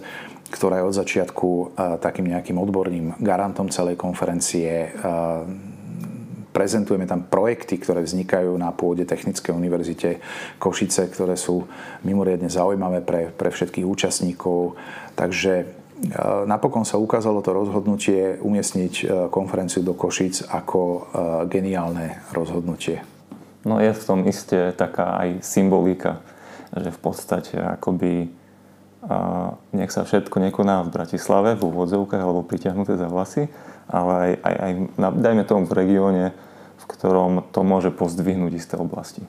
ktorá je od začiatku e, takým nejakým odborným garantom celej konferencie. E, prezentujeme tam projekty, ktoré vznikajú na pôde Technickej univerzite Košice, ktoré sú mimoriadne zaujímavé pre, pre všetkých účastníkov. Takže e, napokon sa ukázalo to rozhodnutie umiestniť konferenciu do Košic ako geniálne rozhodnutie. No je v tom isté taká aj symbolika, že v podstate akoby a nech sa všetko nekoná v Bratislave, v úvodzovkách alebo pritiahnuté za vlasy, ale aj, aj, aj dajme tomu v regióne, v ktorom to môže pozdvihnúť isté oblasti.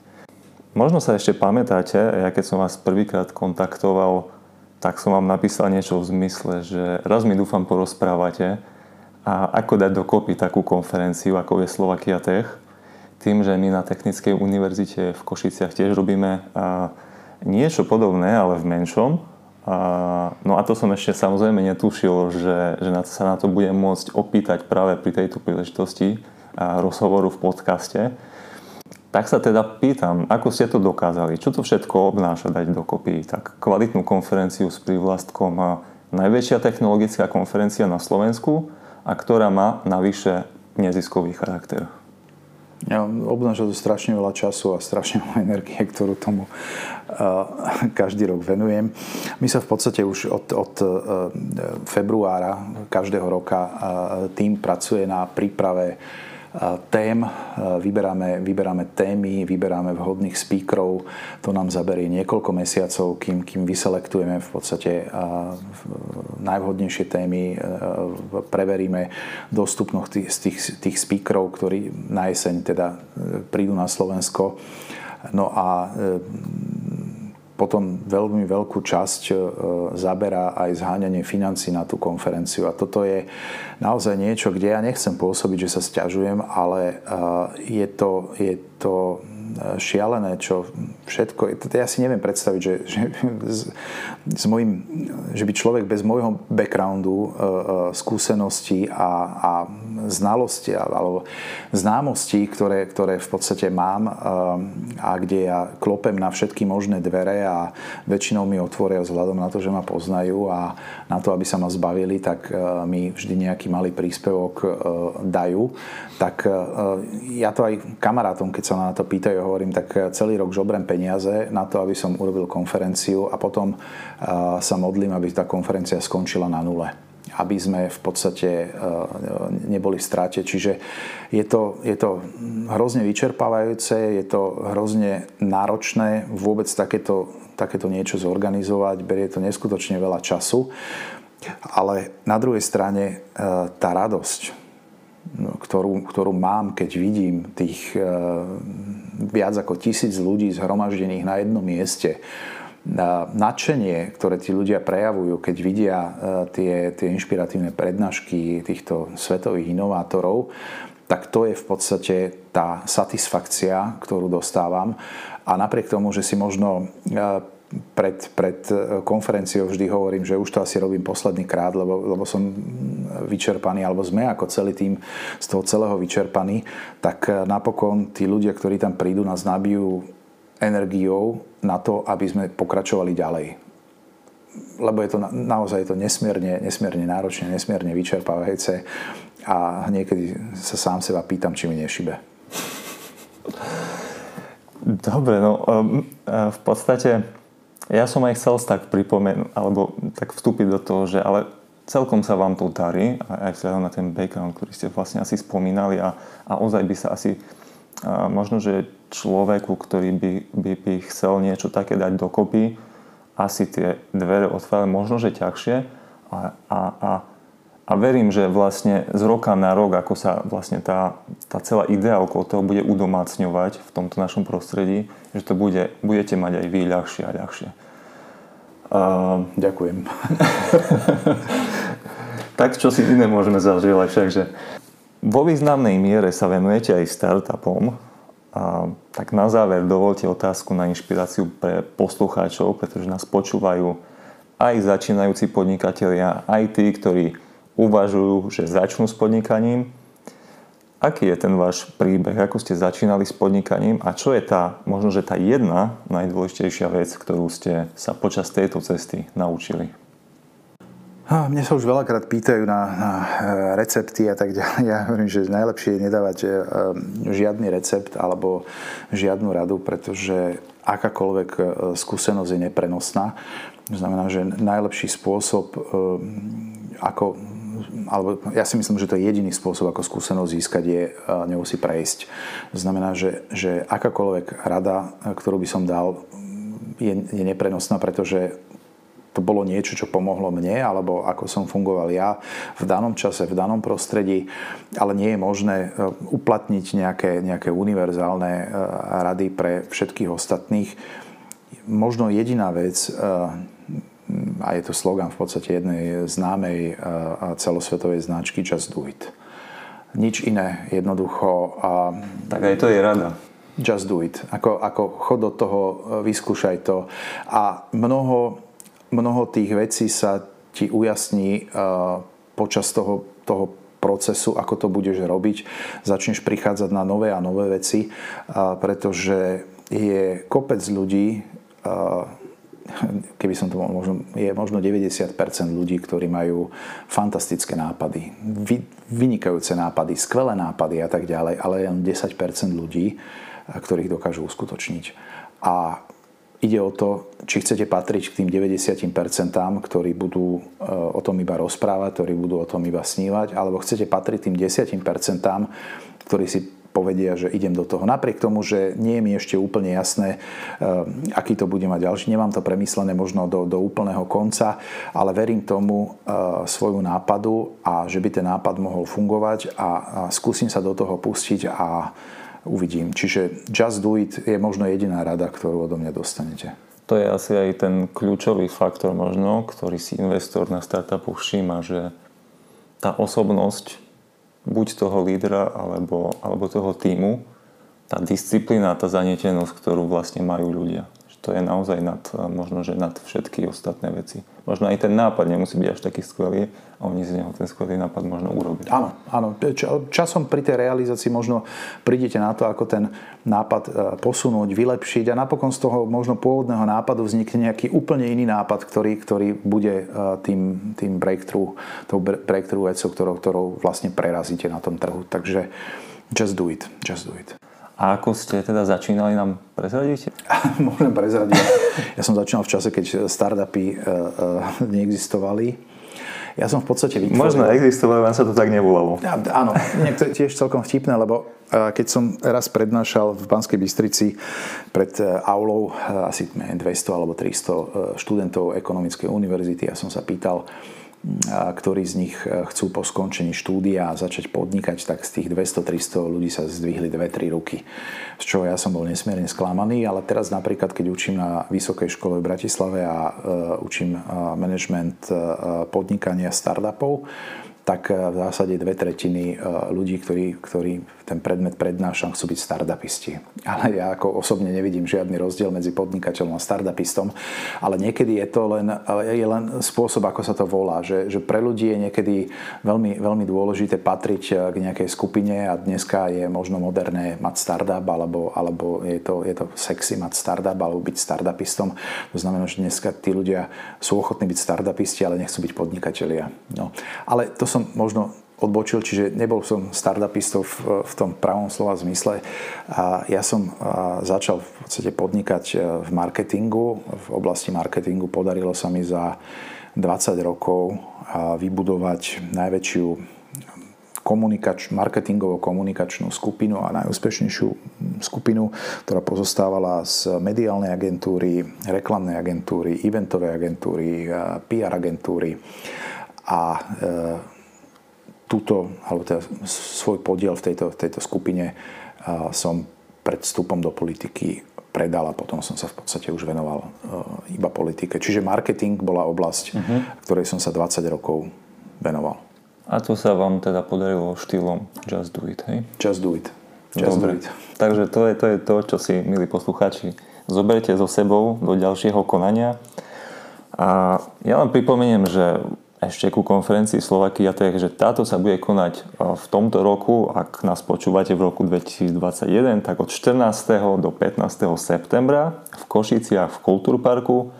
Možno sa ešte pamätáte, ja keď som vás prvýkrát kontaktoval, tak som vám napísal niečo v zmysle, že raz mi dúfam porozprávate a ako dať dokopy takú konferenciu, ako je Slovakia Tech, tým, že my na Technickej univerzite v Košiciach tiež robíme niečo podobné, ale v menšom, no a to som ešte samozrejme netušil, že, že sa na to budem môcť opýtať práve pri tejto príležitosti a rozhovoru v podcaste. Tak sa teda pýtam, ako ste to dokázali? Čo to všetko obnáša dať dokopy? Tak kvalitnú konferenciu s prívlastkom najväčšia technologická konferencia na Slovensku a ktorá má navyše neziskový charakter. Ja, obnáša to strašne veľa času a strašne veľa energie, ktorú tomu uh, každý rok venujem. My sa v podstate už od, od uh, februára každého roka uh, tým pracuje na príprave tém, vyberáme, vyberáme témy, vyberáme vhodných speakerov. To nám zaberie niekoľko mesiacov, kým, kým vyselektujeme v podstate najvhodnejšie témy, preveríme dostupnosť tých, tých, tých speakerov, ktorí na jeseň teda prídu na Slovensko. No a potom veľmi veľkú časť e, zaberá aj zháňanie financí na tú konferenciu. A toto je naozaj niečo, kde ja nechcem pôsobiť, že sa stiažujem, ale e, je to, je to šialené, čo všetko... Ja si neviem predstaviť, že, že, s, s mojim, že by človek bez môjho backgroundu, skúseností a, a znalosti alebo známostí, ktoré, ktoré v podstate mám a kde ja klopem na všetky možné dvere a väčšinou mi otvoria vzhľadom na to, že ma poznajú a na to, aby sa ma zbavili, tak mi vždy nejaký malý príspevok dajú. Tak ja to aj kamarátom, keď sa na to pýtajú, hovorím, tak celý rok žobrem peniaze na to, aby som urobil konferenciu a potom sa modlím, aby tá konferencia skončila na nule. Aby sme v podstate neboli v strate. Čiže je to, je to hrozne vyčerpávajúce, je to hrozne náročné vôbec takéto, takéto niečo zorganizovať, berie to neskutočne veľa času, ale na druhej strane tá radosť, No, ktorú, ktorú mám, keď vidím tých viac ako tisíc ľudí zhromaždených na jednom mieste, nadšenie, ktoré tí ľudia prejavujú, keď vidia e, tie, tie inšpiratívne prednášky týchto svetových inovátorov, tak to je v podstate tá satisfakcia, ktorú dostávam. A napriek tomu, že si možno e, pred, pred e, konferenciou vždy hovorím, že už to asi robím posledný krát, lebo, lebo som vyčerpaný, alebo sme ako celý tým z toho celého vyčerpaní, tak e, napokon tí ľudia, ktorí tam prídu, nás nabijú energiou na to, aby sme pokračovali ďalej. Lebo je to naozaj je to nesmierne, nesmierne náročné, nesmierne vyčerpávajúce a niekedy sa sám seba pýtam, či mi nešibe. Dobre, no v podstate ja som aj chcel tak pripomenúť, alebo tak vstúpiť do toho, že ale celkom sa vám to darí, aj vzhľadom na ten background, ktorý ste vlastne asi spomínali a, a ozaj by sa asi a možno, že človeku, ktorý by, by, by chcel niečo také dať dokopy, asi tie dvere otvárali možno, že ťažšie a, a, a, a verím, že vlastne z roka na rok, ako sa vlastne tá, tá celá idea okolo toho bude udomácňovať v tomto našom prostredí, že to bude, budete mať aj vy ľahšie a ľahšie. Uh, Ďakujem. tak čo si iné môžeme zažívať však, že vo významnej miere sa venujete aj startupom. A, tak na záver dovolte otázku na inšpiráciu pre poslucháčov, pretože nás počúvajú aj začínajúci podnikatelia, aj tí, ktorí uvažujú, že začnú s podnikaním Aký je ten váš príbeh? Ako ste začínali s podnikaním a čo je tá, možno, že tá jedna najdôležitejšia vec, ktorú ste sa počas tejto cesty naučili? Mne sa už veľakrát pýtajú na, na e, recepty a tak ďalej. Ja hovorím, že najlepšie je nedávať e, žiadny recept alebo žiadnu radu, pretože akákoľvek e, skúsenosť je neprenosná. To znamená, že najlepší spôsob, ako alebo ja si myslím, že to je jediný spôsob, ako skúsenosť získať, je ňou si prejsť. To znamená, že, že akákoľvek rada, ktorú by som dal, je, je neprenosná, pretože to bolo niečo, čo pomohlo mne, alebo ako som fungoval ja v danom čase, v danom prostredí, ale nie je možné e, uplatniť nejaké, nejaké univerzálne e, rady pre všetkých ostatných. Možno jediná vec, e, a je to slogan v podstate jednej známej celosvetovej značky Just Do It. Nič iné, jednoducho. Tak aj to je rada. Just do it. Ako, ako chod do toho, vyskúšaj to. A mnoho, mnoho tých vecí sa ti ujasní počas toho, toho procesu, ako to budeš robiť. Začneš prichádzať na nové a nové veci, pretože je kopec ľudí, keby som to možno, je možno 90% ľudí, ktorí majú fantastické nápady, vy, vynikajúce nápady, skvelé nápady a tak ďalej, ale len 10% ľudí, ktorých dokážu uskutočniť. A ide o to, či chcete patriť k tým 90%, ktorí budú e, o tom iba rozprávať, ktorí budú o tom iba snívať, alebo chcete patriť tým 10%, ktorí si povedia, že idem do toho. Napriek tomu, že nie je mi ešte úplne jasné, eh, aký to bude mať ďalší. Nemám to premyslené možno do, do úplného konca, ale verím tomu eh, svoju nápadu a že by ten nápad mohol fungovať a, a skúsim sa do toho pustiť a uvidím. Čiže just do it je možno jediná rada, ktorú odo mňa dostanete. To je asi aj ten kľúčový faktor možno, ktorý si investor na startupu všíma, že tá osobnosť buď toho lídra alebo, alebo toho týmu. Tá disciplína, tá zanietenosť, ktorú vlastne majú ľudia to je naozaj nad, možno, že nad všetky ostatné veci. Možno aj ten nápad nemusí byť až taký skvelý a oni z neho ten skvelý nápad možno urobiť. Áno, áno. Časom pri tej realizácii možno prídete na to, ako ten nápad e, posunúť, vylepšiť a napokon z toho možno pôvodného nápadu vznikne nejaký úplne iný nápad, ktorý, ktorý bude e, tým, tým breakthrough, tou breakthrough vecou, ktorou, ktorou vlastne prerazíte na tom trhu. Takže just do it, just do it. A ako ste teda začínali, nám prezradíte? Môžem prezradiť. Ja som začínal v čase, keď startupy uh, uh, neexistovali. Ja som v podstate vytvoril... Možno existovali, vám sa to tak nevolalo. Ja, áno, to je tiež celkom vtipné, lebo uh, keď som raz prednášal v Banskej Bystrici pred aulou asi 200 alebo 300 študentov ekonomickej univerzity, ja som sa pýtal, ktorí z nich e, chcú po skončení štúdia začať podnikať, tak z tých 200-300 ľudí sa zdvihli 2-3 ruky. Z čoho ja som bol nesmierne sklamaný, ale teraz napríklad, keď učím na Vysokej škole v Bratislave a uh, učím uh, management podnikania startupov, tak v zásade dve tretiny ľudí, ktorí, ktorí ten predmet prednášam, chcú byť startupisti. Ale ja ako osobne nevidím žiadny rozdiel medzi podnikateľom a startupistom, ale niekedy je to len, je len spôsob, ako sa to volá, že, že pre ľudí je niekedy veľmi, veľmi dôležité patriť k nejakej skupine a dneska je možno moderné mať startup, alebo, alebo je, to, je to sexy mať startup, alebo byť startupistom. To znamená, že dneska tí ľudia sú ochotní byť startupisti, ale nechcú byť podnikatelia. No. Ale to som možno odbočil, čiže nebol som startupistou v, v tom pravom slova zmysle. A ja som začal v podstate podnikať e, v marketingu. V oblasti marketingu podarilo sa mi za 20 rokov vybudovať najväčšiu komunikač, marketingovo-komunikačnú skupinu a najúspešnejšiu skupinu, ktorá pozostávala z mediálnej agentúry, reklamnej agentúry, eventovej agentúry, PR agentúry a túto, alebo teda svoj podiel v tejto, tejto skupine som pred vstupom do politiky predal a potom som sa v podstate už venoval iba politike. Čiže marketing bola oblasť, uh-huh. ktorej som sa 20 rokov venoval. A to sa vám teda podarilo štýlom Just Do It, hej? Just Do It. Just Dobre. Do It. Takže to je, to je to, čo si, milí poslucháči, zoberte so sebou do ďalšieho konania. A ja vám pripomeniem, že ešte ku konferencii Slovakia Tech, že táto sa bude konať e, v tomto roku, ak nás počúvate v roku 2021, tak od 14. do 15. septembra v Košiciach v Kultúrparku.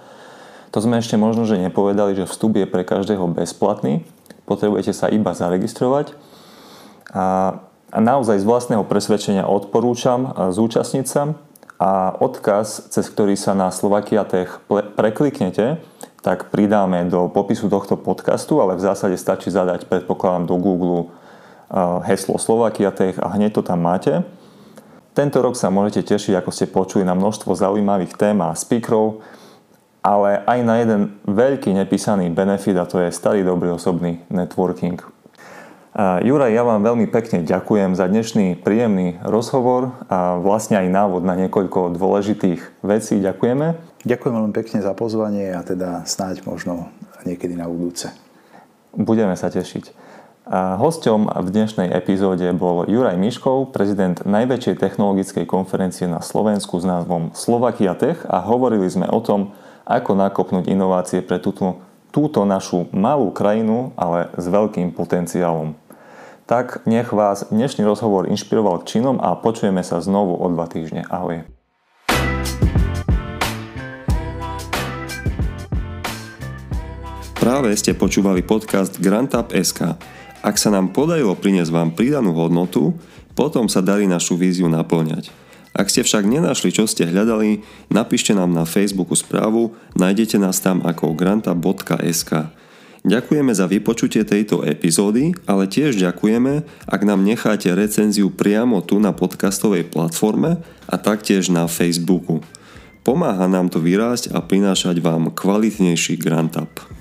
To sme ešte možno, že nepovedali, že vstup je pre každého bezplatný. Potrebujete sa iba zaregistrovať. A, naozaj z vlastného presvedčenia odporúčam e, zúčastniť sa a odkaz, cez ktorý sa na Slovakia Tech prekliknete, tak pridáme do popisu tohto podcastu, ale v zásade stačí zadať, predpokladám, do Google uh, heslo Slovakia Tech a hneď to tam máte. Tento rok sa môžete tešiť, ako ste počuli, na množstvo zaujímavých tém a speakerov, ale aj na jeden veľký nepísaný benefit a to je starý dobrý osobný networking. Juraj, ja vám veľmi pekne ďakujem za dnešný príjemný rozhovor a vlastne aj návod na niekoľko dôležitých vecí. Ďakujeme. Ďakujem veľmi pekne za pozvanie a teda snáď možno niekedy na budúce. Budeme sa tešiť. A hosťom v dnešnej epizóde bol Juraj Miškov, prezident najväčšej technologickej konferencie na Slovensku s názvom Slovakia Tech a hovorili sme o tom, ako nakopnúť inovácie pre túto, túto našu malú krajinu, ale s veľkým potenciálom. Tak nech vás dnešný rozhovor inšpiroval k činom a počujeme sa znovu o dva týždne. Ahoj. Práve ste počúvali podcast SK. Ak sa nám podarilo priniesť vám pridanú hodnotu, potom sa darí našu víziu naplňať. Ak ste však nenašli, čo ste hľadali, napíšte nám na Facebooku správu, nájdete nás tam ako granta.sk. Ďakujeme za vypočutie tejto epizódy, ale tiež ďakujeme, ak nám necháte recenziu priamo tu na podcastovej platforme a taktiež na Facebooku. Pomáha nám to vyrásť a prinášať vám kvalitnejší Grant Up.